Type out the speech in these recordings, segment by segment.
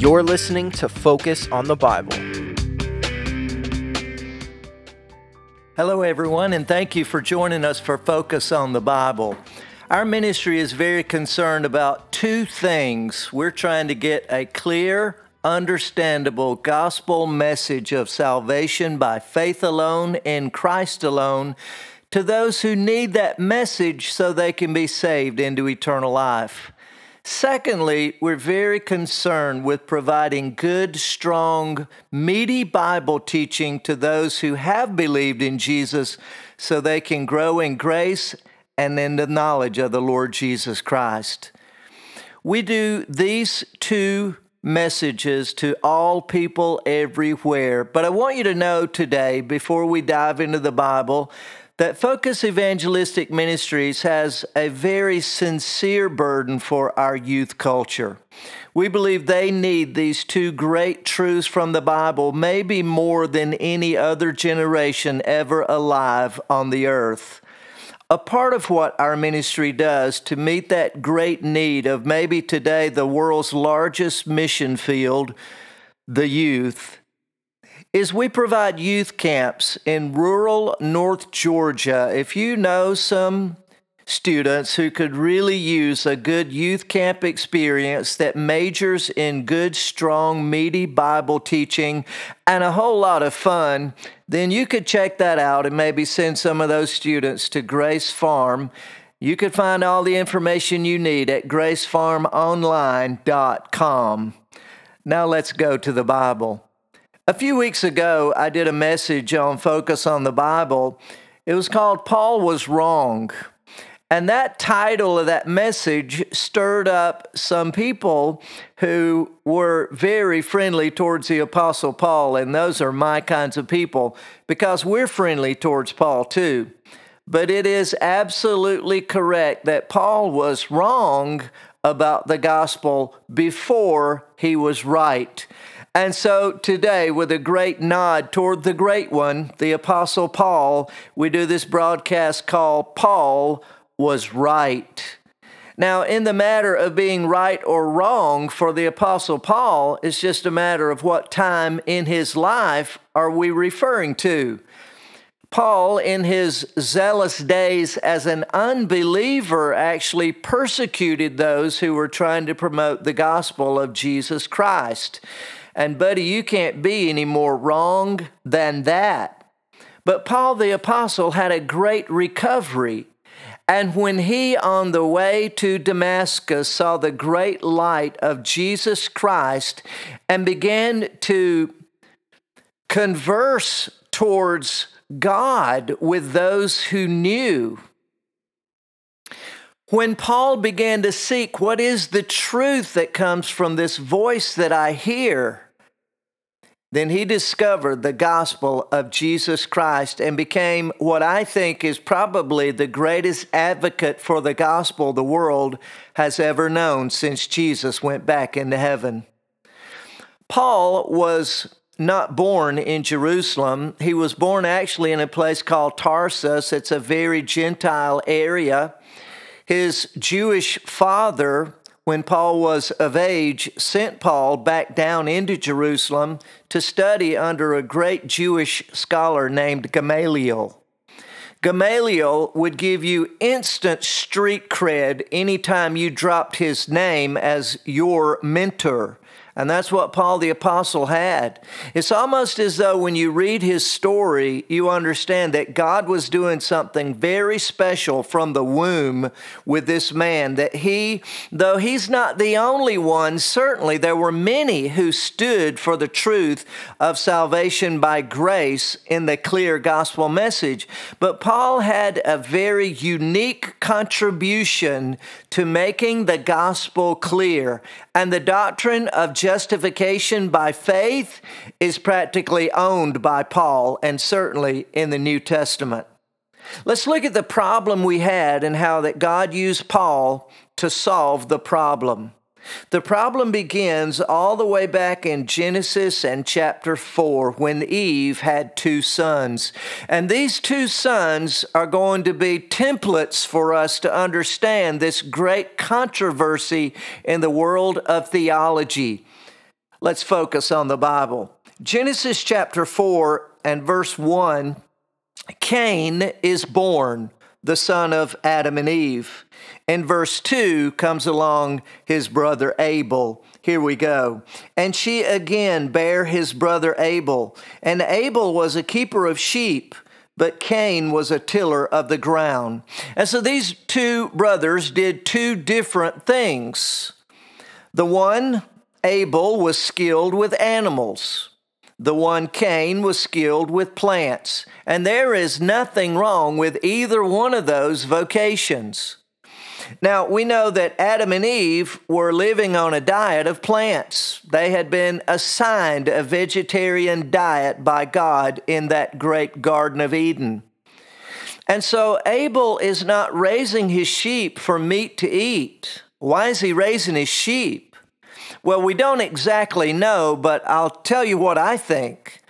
You're listening to Focus on the Bible. Hello, everyone, and thank you for joining us for Focus on the Bible. Our ministry is very concerned about two things. We're trying to get a clear, understandable gospel message of salvation by faith alone in Christ alone to those who need that message so they can be saved into eternal life. Secondly, we're very concerned with providing good, strong, meaty Bible teaching to those who have believed in Jesus so they can grow in grace and in the knowledge of the Lord Jesus Christ. We do these two messages to all people everywhere, but I want you to know today, before we dive into the Bible, that Focus Evangelistic Ministries has a very sincere burden for our youth culture. We believe they need these two great truths from the Bible, maybe more than any other generation ever alive on the earth. A part of what our ministry does to meet that great need of maybe today the world's largest mission field, the youth, is we provide youth camps in rural North Georgia. If you know some students who could really use a good youth camp experience that majors in good, strong, meaty Bible teaching and a whole lot of fun, then you could check that out and maybe send some of those students to Grace Farm. You could find all the information you need at gracefarmonline.com. Now let's go to the Bible. A few weeks ago, I did a message on Focus on the Bible. It was called Paul Was Wrong. And that title of that message stirred up some people who were very friendly towards the Apostle Paul. And those are my kinds of people because we're friendly towards Paul too. But it is absolutely correct that Paul was wrong about the gospel before he was right. And so today, with a great nod toward the great one, the Apostle Paul, we do this broadcast called Paul Was Right. Now, in the matter of being right or wrong for the Apostle Paul, it's just a matter of what time in his life are we referring to. Paul, in his zealous days as an unbeliever, actually persecuted those who were trying to promote the gospel of Jesus Christ. And, buddy, you can't be any more wrong than that. But Paul the Apostle had a great recovery. And when he, on the way to Damascus, saw the great light of Jesus Christ and began to converse towards God with those who knew, when Paul began to seek what is the truth that comes from this voice that I hear, then he discovered the gospel of Jesus Christ and became what I think is probably the greatest advocate for the gospel the world has ever known since Jesus went back into heaven. Paul was not born in Jerusalem. He was born actually in a place called Tarsus. It's a very Gentile area. His Jewish father, when Paul was of age, sent Paul back down into Jerusalem to study under a great Jewish scholar named Gamaliel. Gamaliel would give you instant street cred anytime you dropped his name as your mentor. And that's what Paul the Apostle had. It's almost as though when you read his story, you understand that God was doing something very special from the womb with this man. That he, though he's not the only one, certainly there were many who stood for the truth of salvation by grace in the clear gospel message. But Paul had a very unique contribution to making the gospel clear and the doctrine of justification by faith is practically owned by Paul and certainly in the New Testament. Let's look at the problem we had and how that God used Paul to solve the problem. The problem begins all the way back in Genesis and chapter 4 when Eve had two sons. And these two sons are going to be templates for us to understand this great controversy in the world of theology. Let's focus on the Bible. Genesis chapter 4 and verse 1 Cain is born, the son of Adam and Eve. In verse 2 comes along his brother Abel. Here we go. And she again bare his brother Abel. And Abel was a keeper of sheep, but Cain was a tiller of the ground. And so these two brothers did two different things. The one, Abel, was skilled with animals. The one Cain was skilled with plants. And there is nothing wrong with either one of those vocations. Now, we know that Adam and Eve were living on a diet of plants. They had been assigned a vegetarian diet by God in that great Garden of Eden. And so Abel is not raising his sheep for meat to eat. Why is he raising his sheep? Well, we don't exactly know, but I'll tell you what I think.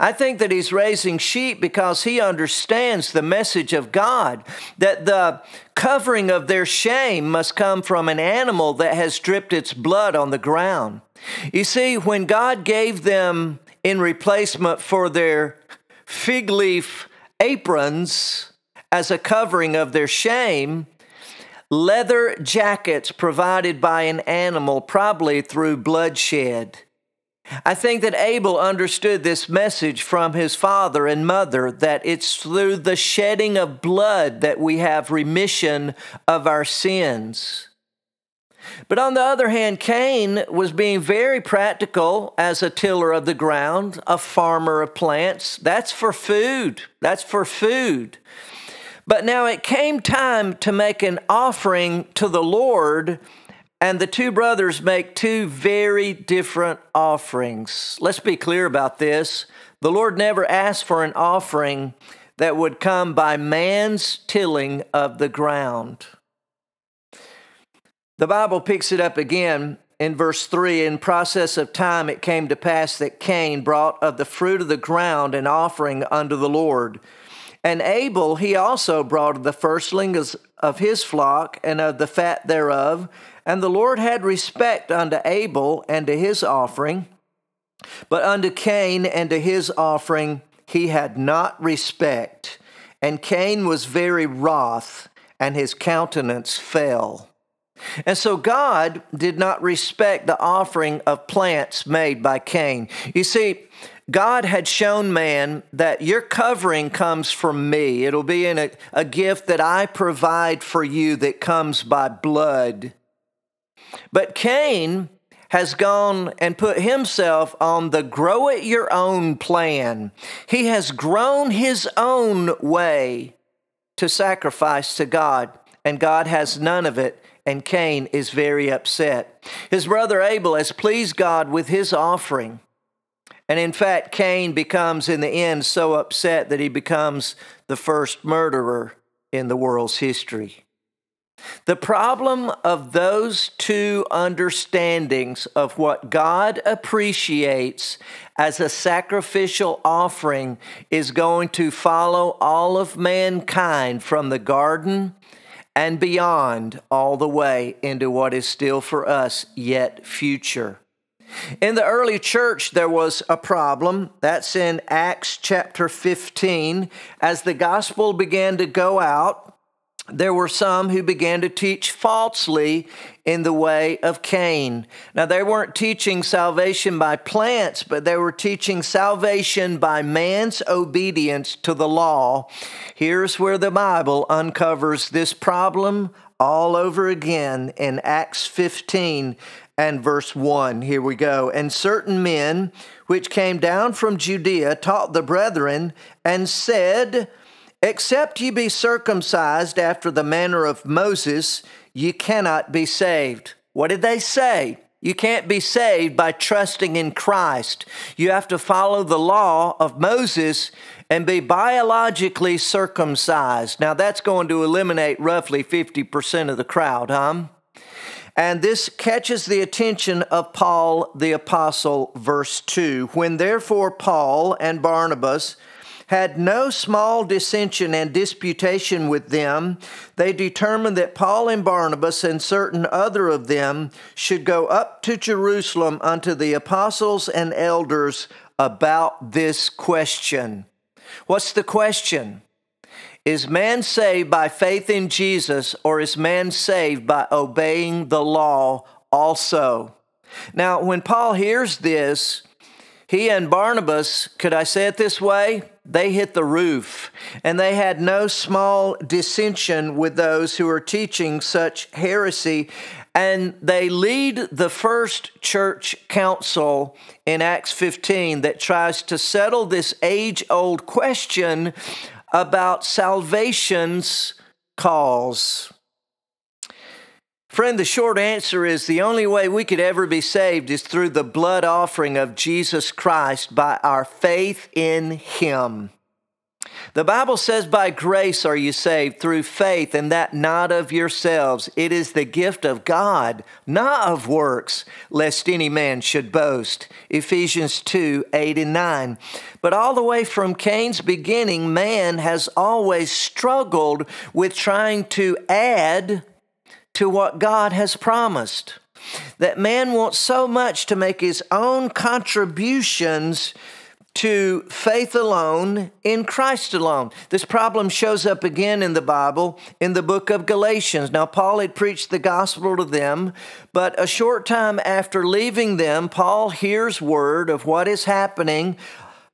I think that he's raising sheep because he understands the message of God, that the covering of their shame must come from an animal that has dripped its blood on the ground. You see, when God gave them in replacement for their fig leaf aprons as a covering of their shame, leather jackets provided by an animal, probably through bloodshed. I think that Abel understood this message from his father and mother that it's through the shedding of blood that we have remission of our sins. But on the other hand, Cain was being very practical as a tiller of the ground, a farmer of plants. That's for food. That's for food. But now it came time to make an offering to the Lord, and the two brothers make two very different offerings. Let's be clear about this. The Lord never asked for an offering that would come by man's tilling of the ground. The Bible picks it up again in verse 3 In process of time it came to pass that Cain brought of the fruit of the ground an offering unto the Lord. And Abel he also brought the firstlings of his flock and of the fat thereof. And the Lord had respect unto Abel and to his offering, but unto Cain and to his offering he had not respect. And Cain was very wroth, and his countenance fell. And so God did not respect the offering of plants made by Cain. You see, God had shown man that your covering comes from me. It'll be in a, a gift that I provide for you that comes by blood. But Cain has gone and put himself on the grow it your own plan. He has grown his own way to sacrifice to God, and God has none of it. And Cain is very upset. His brother Abel has pleased God with his offering. And in fact, Cain becomes, in the end, so upset that he becomes the first murderer in the world's history. The problem of those two understandings of what God appreciates as a sacrificial offering is going to follow all of mankind from the garden and beyond all the way into what is still for us yet future. In the early church, there was a problem. That's in Acts chapter 15. As the gospel began to go out, there were some who began to teach falsely in the way of Cain. Now, they weren't teaching salvation by plants, but they were teaching salvation by man's obedience to the law. Here's where the Bible uncovers this problem all over again in Acts 15 and verse 1. Here we go. And certain men which came down from Judea taught the brethren and said, Except ye be circumcised after the manner of Moses, ye cannot be saved. What did they say? You can't be saved by trusting in Christ. You have to follow the law of Moses and be biologically circumcised. Now, that's going to eliminate roughly 50% of the crowd, huh? And this catches the attention of Paul the Apostle, verse 2. When therefore Paul and Barnabas had no small dissension and disputation with them, they determined that Paul and Barnabas and certain other of them should go up to Jerusalem unto the apostles and elders about this question. What's the question? Is man saved by faith in Jesus, or is man saved by obeying the law also? Now, when Paul hears this, he and Barnabas, could I say it this way? They hit the roof, and they had no small dissension with those who are teaching such heresy. And they lead the first church council in Acts 15 that tries to settle this age old question about salvation's cause. Friend, the short answer is the only way we could ever be saved is through the blood offering of Jesus Christ by our faith in Him. The Bible says, By grace are you saved through faith, and that not of yourselves. It is the gift of God, not of works, lest any man should boast. Ephesians 2 8 and 9. But all the way from Cain's beginning, man has always struggled with trying to add to what God has promised. That man wants so much to make his own contributions to faith alone in Christ alone. This problem shows up again in the Bible in the book of Galatians. Now, Paul had preached the gospel to them, but a short time after leaving them, Paul hears word of what is happening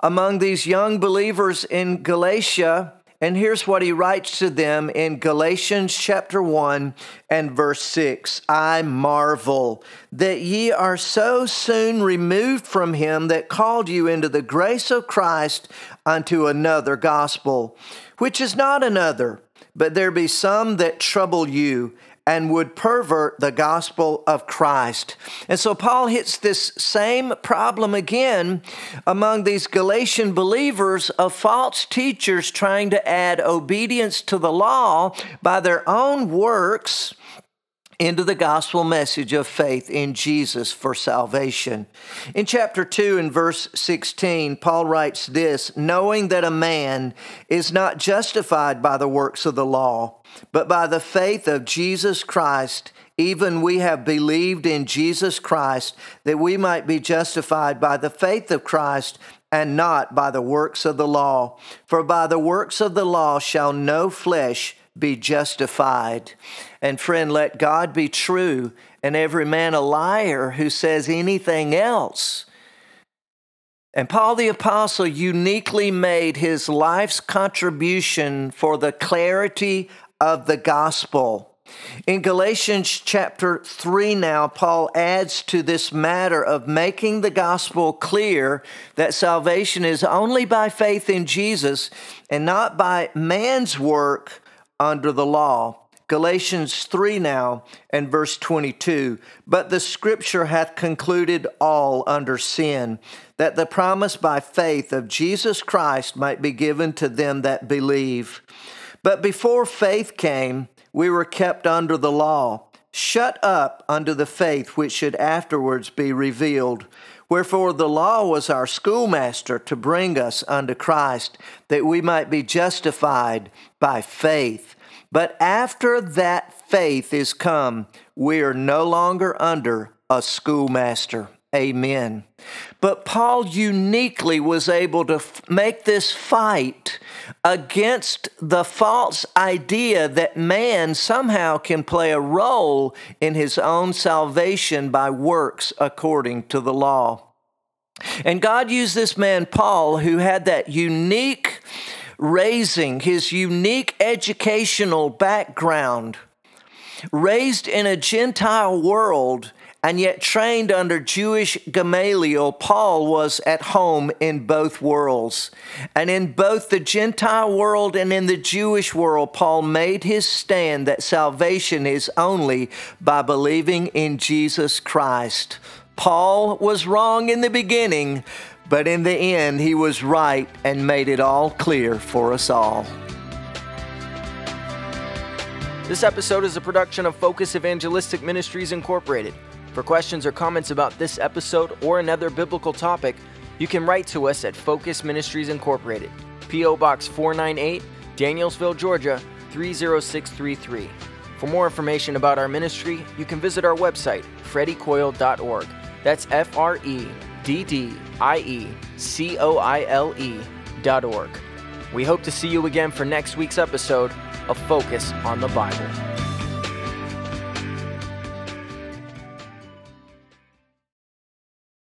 among these young believers in Galatia and here's what he writes to them in Galatians chapter 1 and verse 6 I marvel that ye are so soon removed from him that called you into the grace of Christ unto another gospel, which is not another, but there be some that trouble you and would pervert the gospel of Christ. And so Paul hits this same problem again among these Galatian believers of false teachers trying to add obedience to the law by their own works into the gospel message of faith in Jesus for salvation. In chapter 2 and verse 16, Paul writes this knowing that a man is not justified by the works of the law, but by the faith of Jesus Christ. Even we have believed in Jesus Christ that we might be justified by the faith of Christ and not by the works of the law. For by the works of the law shall no flesh be justified. And friend, let God be true and every man a liar who says anything else. And Paul the Apostle uniquely made his life's contribution for the clarity of the gospel. In Galatians chapter 3, now, Paul adds to this matter of making the gospel clear that salvation is only by faith in Jesus and not by man's work under the law. Galatians 3 now and verse 22. But the scripture hath concluded all under sin, that the promise by faith of Jesus Christ might be given to them that believe. But before faith came, we were kept under the law, shut up under the faith which should afterwards be revealed. Wherefore the law was our schoolmaster to bring us unto Christ, that we might be justified by faith. But after that faith is come, we are no longer under a schoolmaster. Amen. But Paul uniquely was able to f- make this fight against the false idea that man somehow can play a role in his own salvation by works according to the law. And God used this man, Paul, who had that unique raising, his unique educational background, raised in a Gentile world and yet trained under Jewish Gamaliel, Paul was at home in both worlds. And in both the Gentile world and in the Jewish world, Paul made his stand that salvation is only by believing in Jesus Christ. Paul was wrong in the beginning, but in the end, he was right and made it all clear for us all. This episode is a production of Focus Evangelistic Ministries Incorporated. For questions or comments about this episode or another biblical topic, you can write to us at Focus Ministries Incorporated. P.O. Box 498, Danielsville, Georgia 30633. For more information about our ministry, you can visit our website, freddiecoile.org. That's F R E D D I E C O I L E dot org. We hope to see you again for next week's episode of Focus on the Bible.